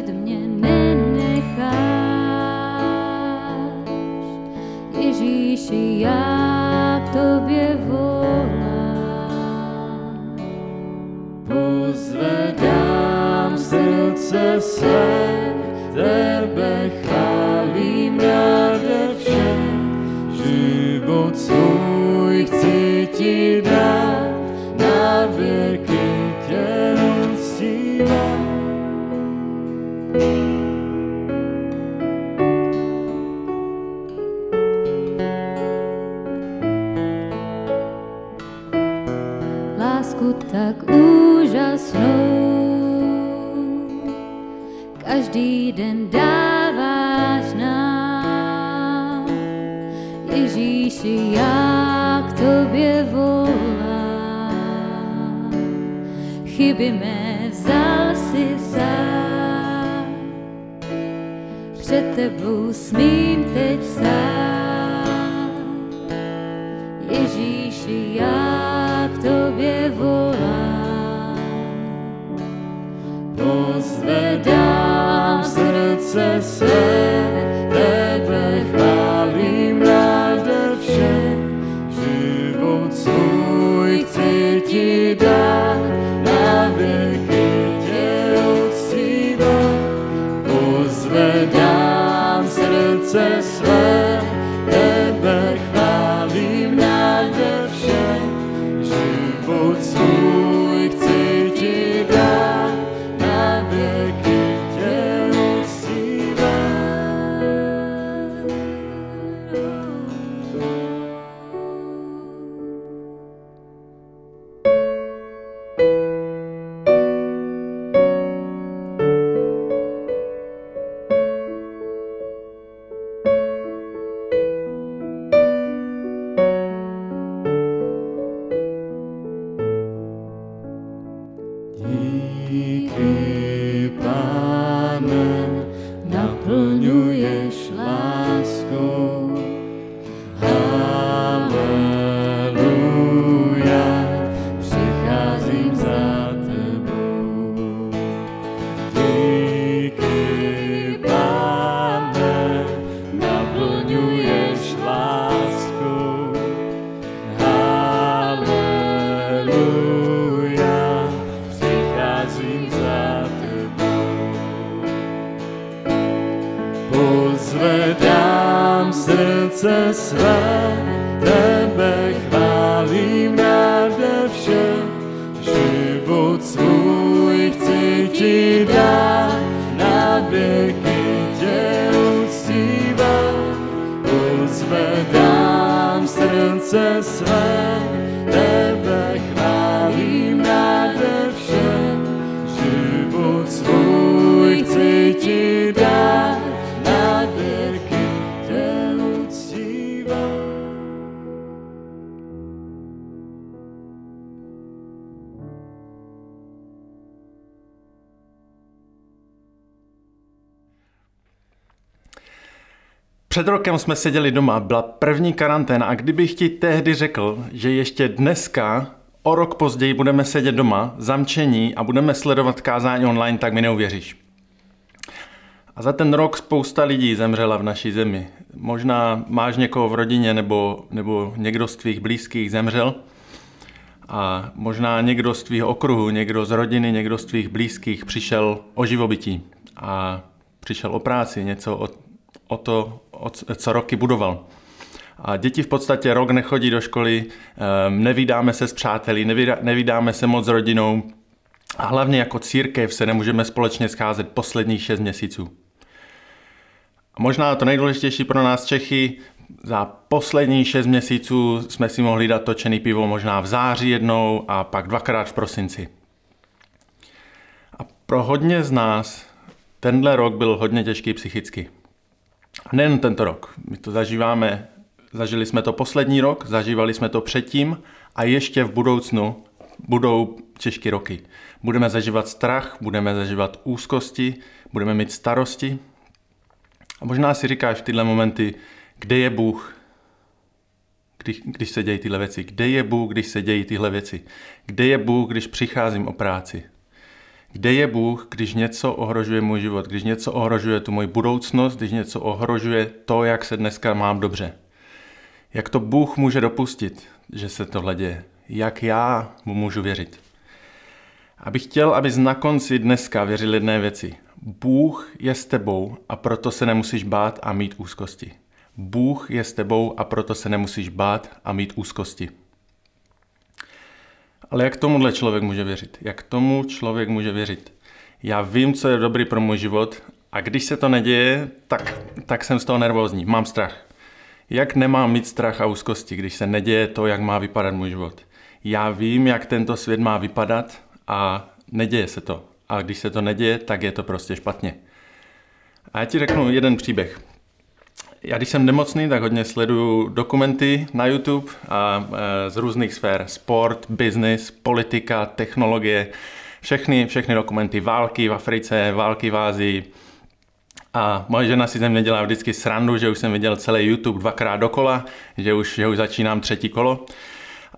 Ztratit mě lásku tak úžasnou. Každý den dáváš nám, Ježíši, já k tobě volám. Chyby mé vzal si sám, před tebou smím teď stát. Christmas. Před rokem jsme seděli doma, byla první karanténa a kdybych ti tehdy řekl, že ještě dneska, o rok později budeme sedět doma, zamčení a budeme sledovat kázání online, tak mi neuvěříš. A za ten rok spousta lidí zemřela v naší zemi. Možná máš někoho v rodině nebo, nebo někdo z tvých blízkých zemřel. A možná někdo z tvého okruhu, někdo z rodiny, někdo z tvých blízkých přišel o živobytí a přišel o práci, něco o, o to, o co roky budoval. A děti v podstatě rok nechodí do školy, ehm, nevídáme se s přáteli, nevídá- nevídáme se moc s rodinou a hlavně jako církev se nemůžeme společně scházet posledních šest měsíců. A možná to nejdůležitější pro nás Čechy, za poslední šest měsíců jsme si mohli dát točený pivo možná v září jednou a pak dvakrát v prosinci. A pro hodně z nás tenhle rok byl hodně těžký psychicky. Nejen tento rok. My to zažíváme, zažili jsme to poslední rok, zažívali jsme to předtím a ještě v budoucnu budou těžké roky. Budeme zažívat strach, budeme zažívat úzkosti, budeme mít starosti A možná si říkáš v tyhle momenty, kde je Bůh, když, když se dějí tyhle věci? Kde je Bůh, když se dějí tyhle věci? Kde je Bůh, když přicházím o práci? Kde je Bůh, když něco ohrožuje můj život, když něco ohrožuje tu moji budoucnost, když něco ohrožuje to, jak se dneska mám dobře? Jak to Bůh může dopustit, že se tohle děje? Jak já mu můžu věřit? Abych chtěl, abys na konci dneska věřil jedné věci. Bůh je s tebou a proto se nemusíš bát a mít úzkosti. Bůh je s tebou a proto se nemusíš bát a mít úzkosti. Ale jak tomuhle člověk může věřit? Jak tomu člověk může věřit? Já vím, co je dobrý pro můj život a když se to neděje, tak, tak jsem z toho nervózní, mám strach. Jak nemám mít strach a úzkosti, když se neděje to, jak má vypadat můj život? Já vím, jak tento svět má vypadat a neděje se to. A když se to neděje, tak je to prostě špatně. A já ti řeknu jeden příběh. Já když jsem nemocný, tak hodně sleduju dokumenty na YouTube a e, z různých sfér. Sport, business, politika, technologie, všechny, všechny dokumenty. Války v Africe, války v Ázii. A moje žena si ze mě dělá vždycky srandu, že už jsem viděl celý YouTube dvakrát dokola, že už, že už začínám třetí kolo.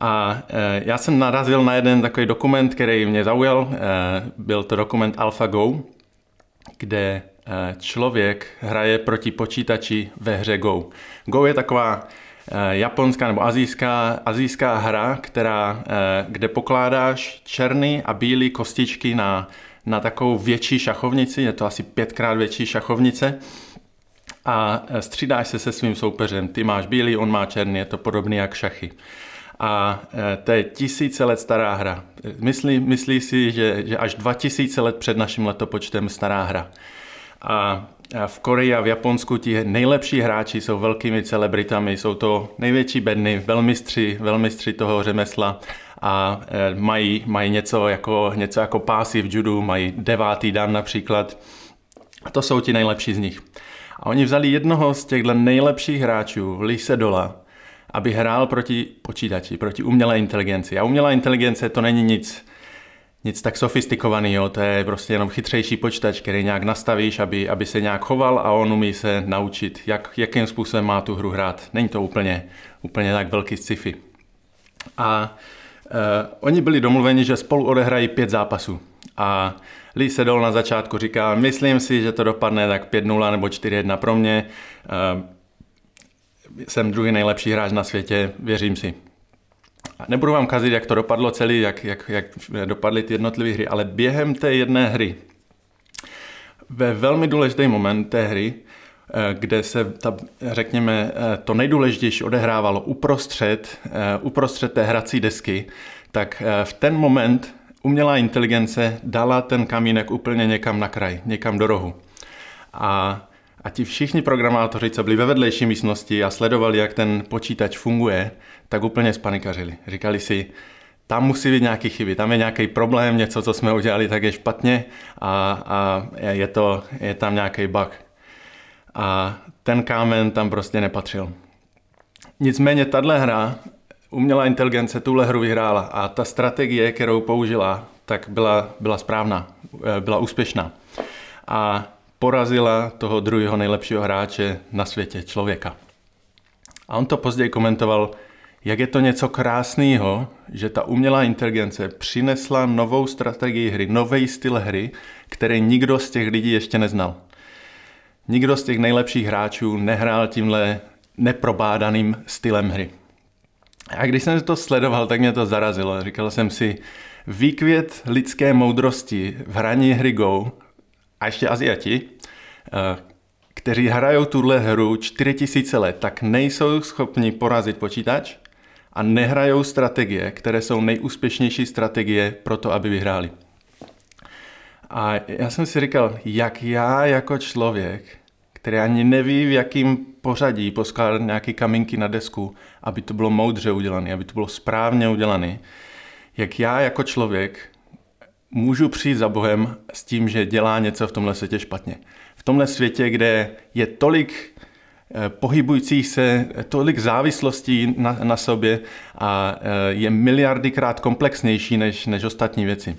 A e, já jsem narazil na jeden takový dokument, který mě zaujal. E, byl to dokument AlphaGo, kde člověk hraje proti počítači ve hře Go. Go je taková japonská nebo azijská, azijská hra, která, kde pokládáš černý a bílé kostičky na, na takovou větší šachovnici, je to asi pětkrát větší šachovnice, a střídáš se se svým soupeřem. Ty máš bílý, on má černý, je to podobný jak šachy a to je tisíce let stará hra. Myslí, myslí si, že, že až dva tisíce let před naším letopočtem stará hra. A v Koreji a v Japonsku ti nejlepší hráči jsou velkými celebritami, jsou to největší bedny, velmistři, velmistři toho řemesla a e, mají, mají něco, jako, něco jako pásy v judu, mají devátý dan například. A to jsou ti nejlepší z nich. A oni vzali jednoho z těchto nejlepších hráčů, Lise Dola, aby hrál proti počítači, proti umělé inteligenci. A umělá inteligence to není nic, nic tak sofistikovaného, to je prostě jenom chytřejší počítač, který nějak nastavíš, aby, aby se nějak choval a on umí se naučit, jak, jakým způsobem má tu hru hrát. Není to úplně, úplně tak velký sci-fi. A uh, oni byli domluveni, že spolu odehrají pět zápasů. A Lee Sedol na začátku říká, myslím si, že to dopadne tak 5-0 nebo 4-1 pro mě. Uh, jsem druhý nejlepší hráč na světě, věřím si. Nebudu vám kazit, jak to dopadlo celý, jak, jak, jak dopadly ty jednotlivé hry, ale během té jedné hry, ve velmi důležitý moment té hry, eh, kde se, ta, řekněme, eh, to nejdůležitější odehrávalo uprostřed, eh, uprostřed té hrací desky, tak v ten moment umělá inteligence dala ten kamínek úplně někam na kraj, někam do rohu. A a ti všichni programátoři, co byli ve vedlejší místnosti a sledovali, jak ten počítač funguje, tak úplně spanikařili. Říkali si, tam musí být nějaký chyby, tam je nějaký problém, něco, co jsme udělali, tak je špatně a, a je, to, je tam nějaký bug. A ten kámen tam prostě nepatřil. Nicméně tahle hra, umělá inteligence tuhle hru vyhrála a ta strategie, kterou použila, tak byla, byla správná, byla úspěšná. A porazila toho druhého nejlepšího hráče na světě, člověka. A on to později komentoval, jak je to něco krásného, že ta umělá inteligence přinesla novou strategii hry, nový styl hry, který nikdo z těch lidí ještě neznal. Nikdo z těch nejlepších hráčů nehrál tímhle neprobádaným stylem hry. A když jsem to sledoval, tak mě to zarazilo. Říkal jsem si, výkvět lidské moudrosti v hraní hry Go a ještě Aziati, eh, kteří hrajou tuhle hru 4000 let, tak nejsou schopni porazit počítač a nehrajou strategie, které jsou nejúspěšnější strategie pro to, aby vyhráli. A já jsem si říkal, jak já jako člověk, který ani neví, v jakým pořadí poskládat nějaké kamínky na desku, aby to bylo moudře udělané, aby to bylo správně udělané, jak já jako člověk můžu přijít za Bohem s tím, že dělá něco v tomhle světě špatně. V tomhle světě, kde je tolik eh, pohybujících se, tolik závislostí na, na sobě a eh, je miliardykrát komplexnější než, než ostatní věci.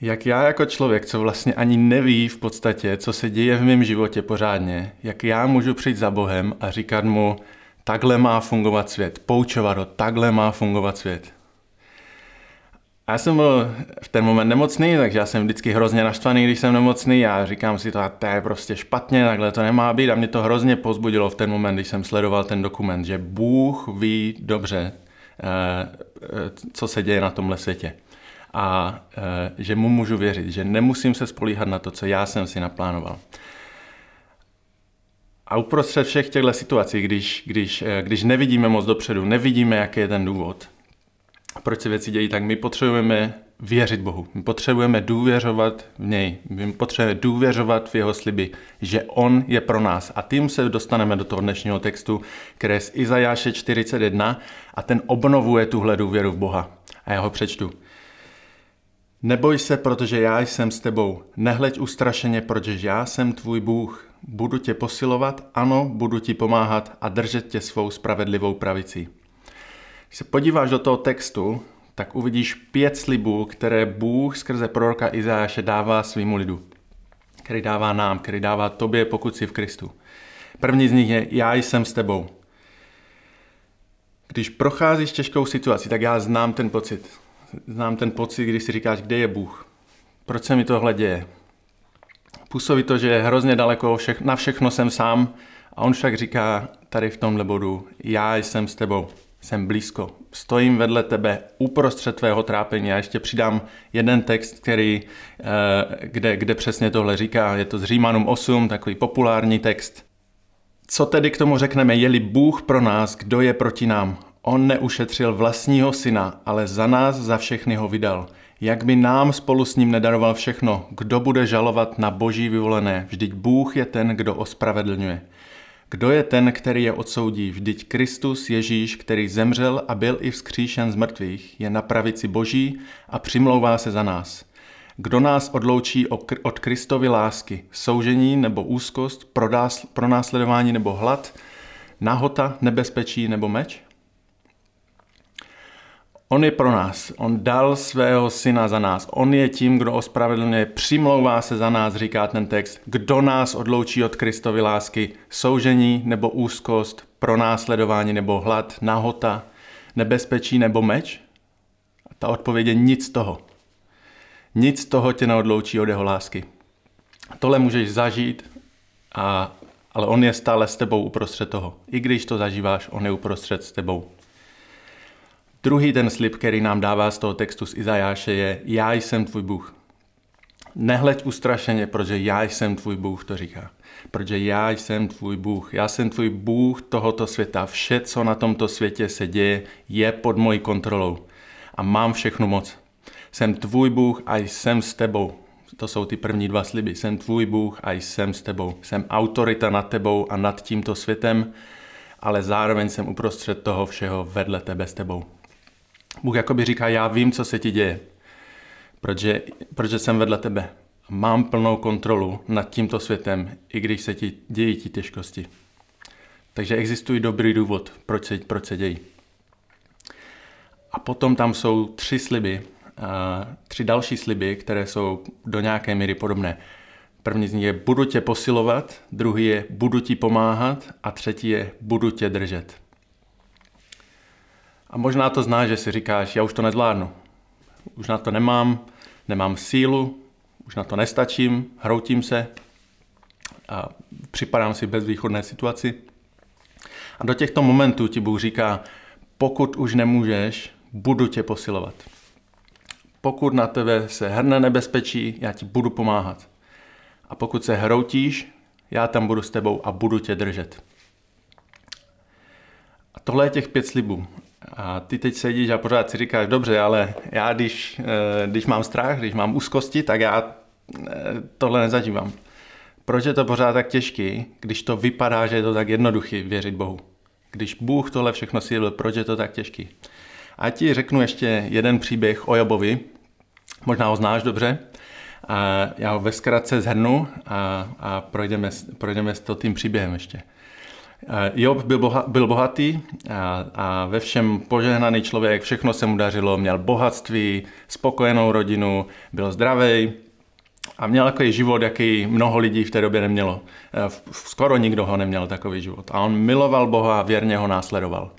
Jak já jako člověk, co vlastně ani neví v podstatě, co se děje v mém životě pořádně, jak já můžu přijít za Bohem a říkat mu, takhle má fungovat svět, poučovat ho, takhle má fungovat svět. A já jsem byl v ten moment nemocný, takže já jsem vždycky hrozně naštvaný, když jsem nemocný a říkám si to, a to je prostě špatně, takhle to nemá být a mě to hrozně pozbudilo v ten moment, když jsem sledoval ten dokument, že Bůh ví dobře, eh, eh, co se děje na tomhle světě. A eh, že mu můžu věřit, že nemusím se spolíhat na to, co já jsem si naplánoval. A uprostřed všech těchto situací, když, když, když nevidíme moc dopředu, nevidíme, jaký je ten důvod, proč se věci dějí, tak my potřebujeme věřit Bohu. My potřebujeme důvěřovat v něj. My potřebujeme důvěřovat v jeho sliby, že on je pro nás. A tím se dostaneme do toho dnešního textu, který je z Izajáše 41 a ten obnovuje tuhle důvěru v Boha. A já ho přečtu. Neboj se, protože já jsem s tebou. Nehleď ustrašeně, protože já jsem tvůj Bůh. Budu tě posilovat, ano, budu ti pomáhat a držet tě svou spravedlivou pravicí. Když se podíváš do toho textu, tak uvidíš pět slibů, které Bůh skrze proroka Izáše dává svýmu lidu. Který dává nám, který dává tobě, pokud jsi v Kristu. První z nich je, já jsem s tebou. Když procházíš těžkou situaci, tak já znám ten pocit. Znám ten pocit, když si říkáš, kde je Bůh. Proč se mi tohle děje? Působí to, že je hrozně daleko, na všechno jsem sám a on však říká tady v tomhle bodu, já jsem s tebou jsem blízko, stojím vedle tebe uprostřed tvého trápení. Já ještě přidám jeden text, který, eh, kde, kde přesně tohle říká. Je to z Římanům 8, takový populární text. Co tedy k tomu řekneme, je-li Bůh pro nás, kdo je proti nám? On neušetřil vlastního syna, ale za nás, za všechny ho vydal. Jak by nám spolu s ním nedaroval všechno, kdo bude žalovat na boží vyvolené? Vždyť Bůh je ten, kdo ospravedlňuje. Kdo je ten, který je odsoudí? Vždyť Kristus Ježíš, který zemřel a byl i vzkříšen z mrtvých, je na pravici Boží a přimlouvá se za nás. Kdo nás odloučí od Kristovy lásky? Soužení nebo úzkost, pronásledování nebo hlad, nahota, nebezpečí nebo meč? On je pro nás, on dal svého syna za nás, on je tím, kdo ospravedlňuje, přimlouvá se za nás, říká ten text. Kdo nás odloučí od Kristovy lásky? Soužení nebo úzkost, pronásledování nebo hlad, nahota, nebezpečí nebo meč? A ta odpověď je nic toho. Nic toho tě neodloučí od jeho lásky. Tohle můžeš zažít, a, ale on je stále s tebou uprostřed toho. I když to zažíváš, on je uprostřed s tebou. Druhý ten slib, který nám dává z toho textu z Izajáše je Já jsem tvůj Bůh. Nehleď ustrašeně, protože já jsem tvůj Bůh, to říká. Protože já jsem tvůj Bůh. Já jsem tvůj Bůh tohoto světa. Vše, co na tomto světě se děje, je pod mojí kontrolou. A mám všechnu moc. Jsem tvůj Bůh a jsem s tebou. To jsou ty první dva sliby. Jsem tvůj Bůh a jsem s tebou. Jsem autorita nad tebou a nad tímto světem, ale zároveň jsem uprostřed toho všeho vedle tebe s tebou. Bůh jakoby říká, já vím, co se ti děje, protože, protože jsem vedle tebe. Mám plnou kontrolu nad tímto světem, i když se ti dějí ti těžkosti. Takže existují dobrý důvod, proč se, proč se dějí. A potom tam jsou tři sliby, tři další sliby, které jsou do nějaké míry podobné. První z nich je budu tě posilovat, druhý je budu ti pomáhat a třetí je budu tě držet. A možná to znáš, že si říkáš, já už to nezvládnu. Už na to nemám, nemám sílu, už na to nestačím, hroutím se a připadám si v bezvýchodné situaci. A do těchto momentů ti Bůh říká, pokud už nemůžeš, budu tě posilovat. Pokud na tebe se hrne nebezpečí, já ti budu pomáhat. A pokud se hroutíš, já tam budu s tebou a budu tě držet. A tohle je těch pět slibů. A ty teď sedíš a pořád si říkáš, dobře, ale já když, eh, když mám strach, když mám úzkosti, tak já eh, tohle nezažívám. Proč je to pořád tak těžký, když to vypadá, že je to tak jednoduchý věřit Bohu? Když Bůh tohle všechno sílil, proč je to tak těžký? A ti řeknu ještě jeden příběh o Jobovi, možná ho znáš dobře, a já ho ve zkratce zhrnu a, a projdeme, projdeme s to tím příběhem ještě. Eh, Job byl, boha, byl bohatý a, a ve všem požehnaný člověk, všechno se mu dařilo, měl bohatství, spokojenou rodinu, byl zdravý a měl takový život, jaký mnoho lidí v té době nemělo. Eh, skoro nikdo ho neměl takový život. A on miloval Boha a věrně ho následoval.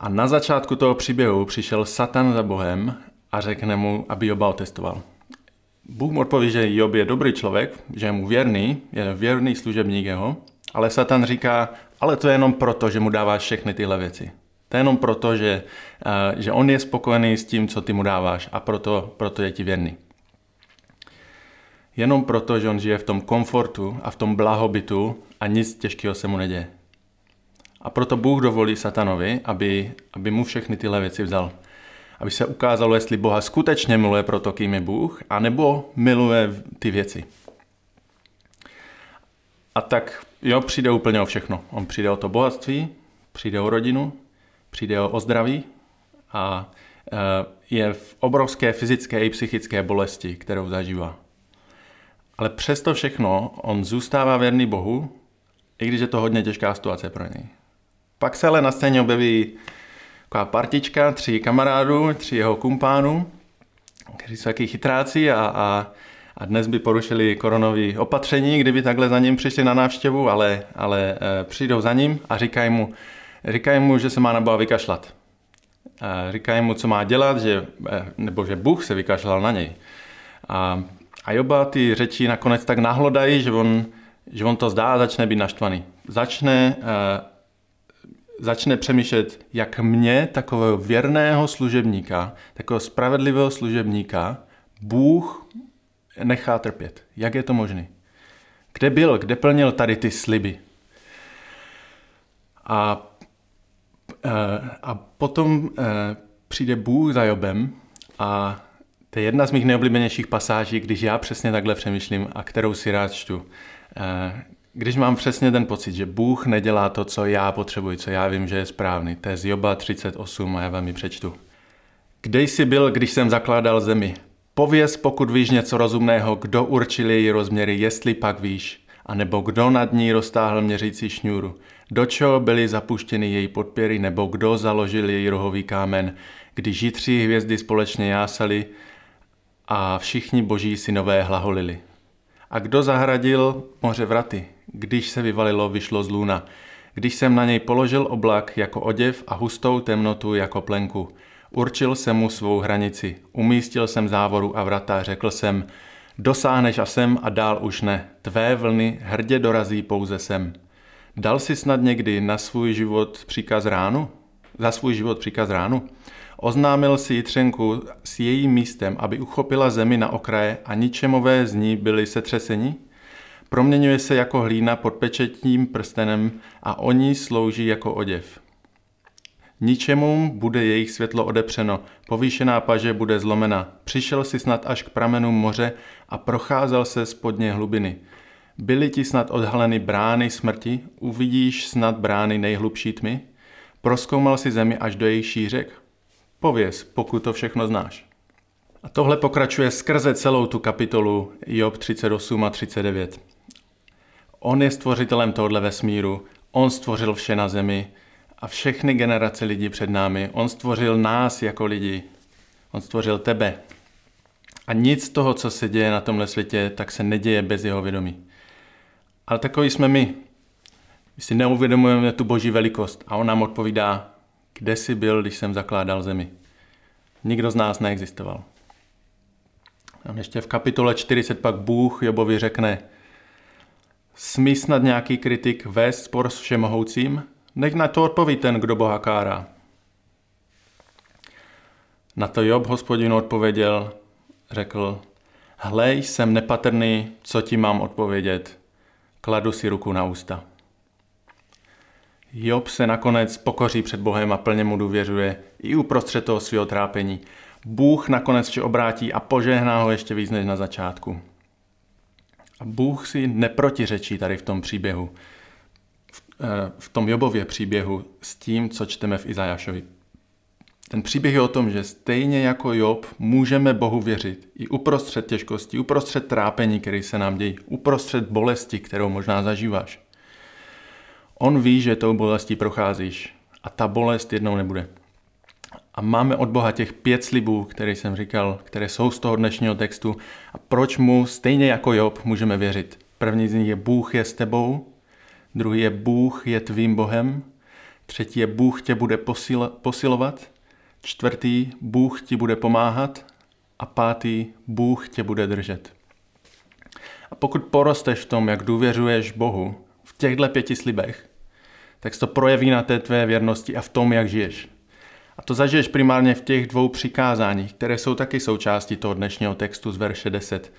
A na začátku toho příběhu přišel Satan za Bohem a řekne mu, aby Joba otestoval. Bůh mu odpoví, že Job je dobrý člověk, že je mu věrný, je věrný služebník jeho, ale Satan říká, ale to je jenom proto, že mu dáváš všechny tyhle věci. To je jenom proto, že, uh, že on je spokojený s tím, co ty mu dáváš a proto, proto je ti věrný. Jenom proto, že on žije v tom komfortu a v tom blahobytu a nic těžkého se mu neděje. A proto Bůh dovolí satanovi, aby, aby mu všechny tyhle věci vzal. Aby se ukázalo, jestli Boha skutečně miluje proto, kým je Bůh, anebo miluje ty věci. A tak jo, přijde úplně o všechno. On přijde o to bohatství, přijde o rodinu, přijde o zdraví a e, je v obrovské fyzické i psychické bolesti, kterou zažívá. Ale přesto všechno on zůstává věrný Bohu, i když je to hodně těžká situace pro něj. Pak se ale na scéně objeví taková partička, tři kamarádů, tři jeho kumpánů, kteří jsou taky chytráci a, a, a dnes by porušili koronové opatření, kdyby takhle za ním přišli na návštěvu, ale, ale e, přijdou za ním a říkají mu, říkají mu, že se má na Boha vykašlat. E, říkají mu, co má dělat, že, e, nebo že Bůh se vykašlal na něj. A, a Joba ty řeči nakonec tak nahlodají, že on, že on to zdá a začne být naštvaný. Začne e, začne přemýšlet, jak mě, takového věrného služebníka, takového spravedlivého služebníka, Bůh nechá trpět. Jak je to možné? Kde byl, kde plnil tady ty sliby? A, eh, a potom eh, přijde Bůh za Jobem a to je jedna z mých nejoblíbenějších pasáží, když já přesně takhle přemýšlím a kterou si rád čtu. Eh, když mám přesně ten pocit, že Bůh nedělá to, co já potřebuji, co já vím, že je správný, to je z Joba 38 a já vám ji přečtu. Kde jsi byl, když jsem zakládal zemi? Pověz, pokud víš něco rozumného, kdo určil její rozměry, jestli pak víš, anebo kdo nad ní roztáhl měřící šňůru, do čeho byly zapuštěny její podpěry, nebo kdo založil její rohový kámen, když jitří hvězdy společně jásali a všichni boží synové hlaholili. A kdo zahradil moře vraty, když se vyvalilo, vyšlo z lůna. Když jsem na něj položil oblak jako oděv a hustou temnotu jako plenku. Určil jsem mu svou hranici, umístil jsem závoru a vrata, řekl jsem, dosáhneš a sem a dál už ne, tvé vlny hrdě dorazí pouze sem. Dal si snad někdy na svůj život příkaz ránu? Za svůj život příkaz ránu? Oznámil si jitřenku s jejím místem, aby uchopila zemi na okraje a ničemové z ní byly setřesení? Proměňuje se jako hlína pod pečetním prstenem a oni slouží jako oděv. Ničemu bude jejich světlo odepřeno, povýšená paže bude zlomena. Přišel si snad až k pramenu moře a procházel se spodně hlubiny. Byly ti snad odhaleny brány smrti, uvidíš snad brány nejhlubší tmy? Proskoumal si zemi až do jejich šířek? Pověz, pokud to všechno znáš. A tohle pokračuje skrze celou tu kapitolu Job 38 a 39. On je stvořitelem tohle vesmíru, on stvořil vše na zemi a všechny generace lidí před námi. On stvořil nás jako lidi. On stvořil tebe. A nic z toho, co se děje na tomhle světě, tak se neděje bez jeho vědomí. Ale takový jsme my. My si neuvědomujeme tu boží velikost a on nám odpovídá, kde jsi byl, když jsem zakládal zemi. Nikdo z nás neexistoval. A ještě v kapitole 40 pak Bůh Jobovi řekne, Smí snad nějaký kritik vést spor s všemohoucím? Nech na to odpoví ten, kdo Boha kárá. Na to Job hospodinu odpověděl, řekl, hlej, jsem nepatrný, co ti mám odpovědět. Kladu si ruku na ústa. Job se nakonec pokoří před Bohem a plně mu důvěřuje i uprostřed toho svého trápení. Bůh nakonec vše obrátí a požehná ho ještě víc než na začátku. A Bůh si neprotiřečí tady v tom příběhu, v, eh, v tom Jobově příběhu s tím, co čteme v Izajášovi. Ten příběh je o tom, že stejně jako Job můžeme Bohu věřit i uprostřed těžkosti, uprostřed trápení, který se nám dějí, uprostřed bolesti, kterou možná zažíváš. On ví, že tou bolestí procházíš a ta bolest jednou nebude. A máme od Boha těch pět slibů, které jsem říkal, které jsou z toho dnešního textu a proč mu stejně jako Job můžeme věřit. První z nich je Bůh je s tebou, druhý je Bůh je tvým Bohem, třetí je Bůh tě bude posil, posilovat, čtvrtý Bůh ti bude pomáhat a pátý Bůh tě bude držet. A pokud porosteš v tom, jak důvěřuješ Bohu v těchto pěti slibech, tak se to projeví na té tvé věrnosti a v tom, jak žiješ. A to zažiješ primárně v těch dvou přikázáních, které jsou taky součástí toho dnešního textu z verše 10.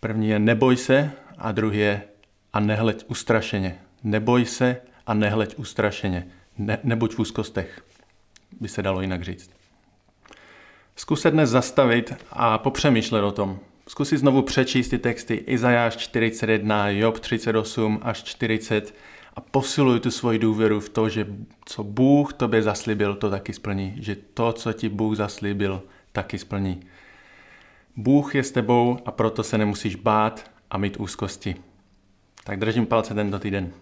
První je neboj se a druhý je a nehleď ustrašeně. Neboj se a nehleď ustrašeně. Ne, nebuď v úzkostech, by se dalo jinak říct. Zkus se dnes zastavit a popřemýšlet o tom. Zkus si znovu přečíst ty texty Izajáš 41, Job 38 až 40 a posiluj tu svoji důvěru v to, že co Bůh tobě zaslíbil, to taky splní. Že to, co ti Bůh zaslíbil, taky splní. Bůh je s tebou a proto se nemusíš bát a mít úzkosti. Tak držím palce tento týden.